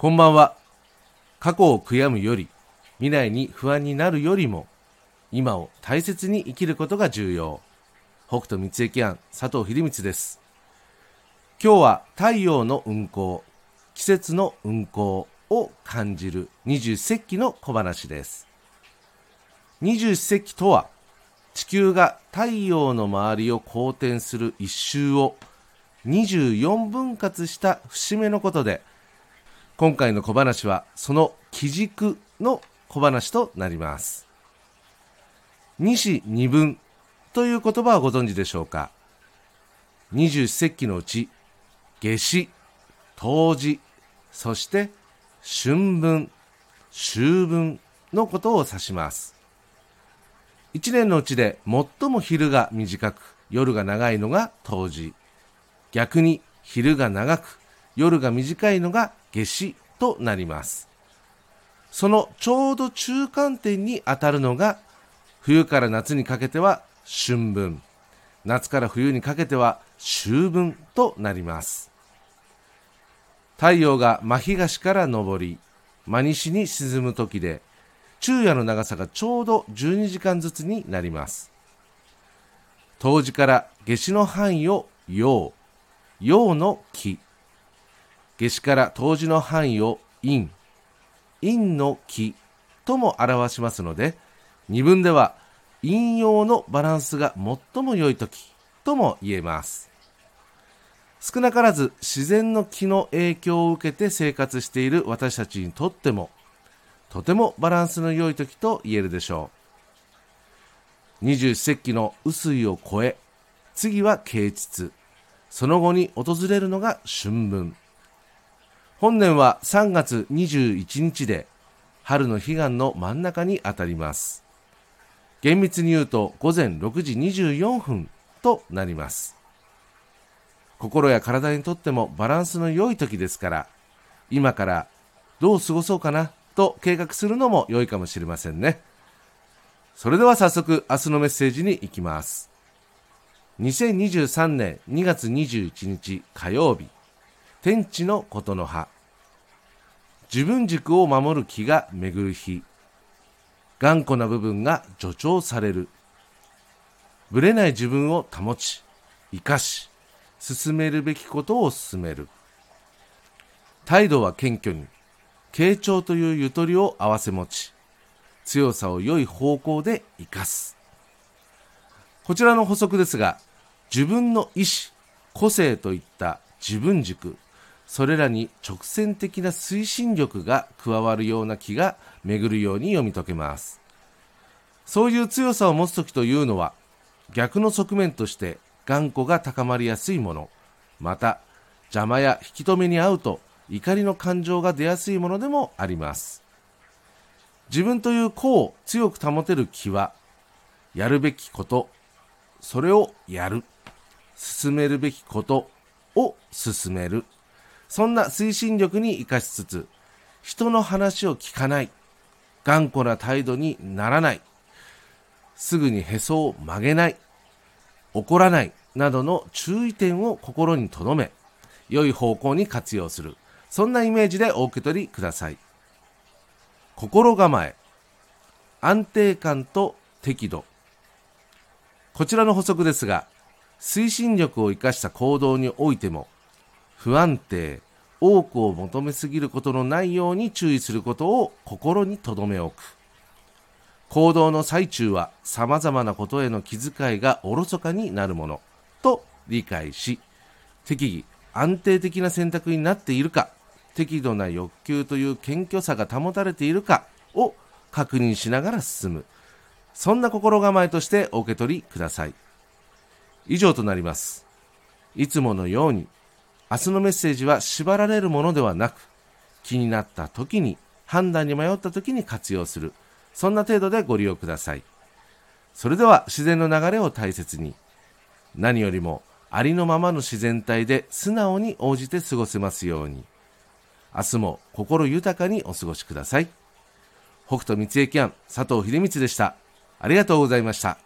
こんばんは。過去を悔やむより、未来に不安になるよりも、今を大切に生きることが重要。北斗三重庵佐藤秀光です。今日は太陽の運行、季節の運行を感じる二十節気の小話です。二十四節気とは、地球が太陽の周りを公転する一周を24分割した節目のことで、今回の小話はその基軸の小話となります。二子二分という言葉はご存知でしょうか？二十四節気のうち、夏至、冬至、そして春分、秋分のことを指します。一年のうちで最も昼が短く夜が長いのが冬至。逆に昼が長く夜が短いのが夏至となります。そのちょうど中間点に当たるのが冬から夏にかけては春分、夏から冬にかけては秋分となります。太陽が真東から昇り、真西に沈む時で昼夜の長さがちょうど12時間ずつになります。冬至から夏至の範囲を陽、陽の木。夏至から冬至の範囲を陰、陰の木とも表しますので、二分では陰陽のバランスが最も良い時とも言えます。少なからず自然の気の影響を受けて生活している私たちにとってもとてもバランスの良い時と言えるでしょう。二十四節気の雨水を超え、次は啓蟄、その後に訪れるのが春分。本年は3月21日で、春の彼岸の真ん中にあたります。厳密に言うと午前6時24分となります。心や体にとってもバランスの良い時ですから、今からどう過ごそうかなと計画するのも良いかもしれませんね。それでは早速明日のメッセージに行きます。2023年2月21日火曜日、天地のことの葉。自分軸を守る気が巡る日。頑固な部分が助長される。ぶれない自分を保ち、生かし、進めるべきことを進める。態度は謙虚に、傾聴というゆとりを併せ持ち、強さを良い方向で生かす。こちらの補足ですが、自分の意志、個性といった自分軸、それらに直線的な推進力が加わるような気が巡るように読み解けます。そういう強さを持つ時というのは、逆の側面として頑固が高まりやすいもの、また邪魔や引き止めに遭うと怒りの感情が出やすいものでもあります。自分という個を強く保てる気は、やるべきこと、それをやる、進めるべきことを進める、そんな推進力に活かしつつ、人の話を聞かない、頑固な態度にならない、すぐにへそを曲げない、怒らないなどの注意点を心に留め、良い方向に活用する。そんなイメージでお受け取りください。心構え、安定感と適度。こちらの補足ですが、推進力を生かした行動においても、不安定、多くを求めすぎることのないように注意することを心に留め置く。行動の最中は様々なことへの気遣いがおろそかになるものと理解し、適宜安定的な選択になっているか適度な欲求という謙虚さが保たれているかを確認しながら進む。そんな心構えとしてお受け取りください。以上となります。いつものように、明日のメッセージは縛られるものではなく、気になった時に、判断に迷った時に活用する。そんな程度でご利用ください。それでは自然の流れを大切に。何よりもありのままの自然体で素直に応じて過ごせますように。明日も心豊かにお過ごしください。北斗三重キャン佐藤秀光でした。ありがとうございました。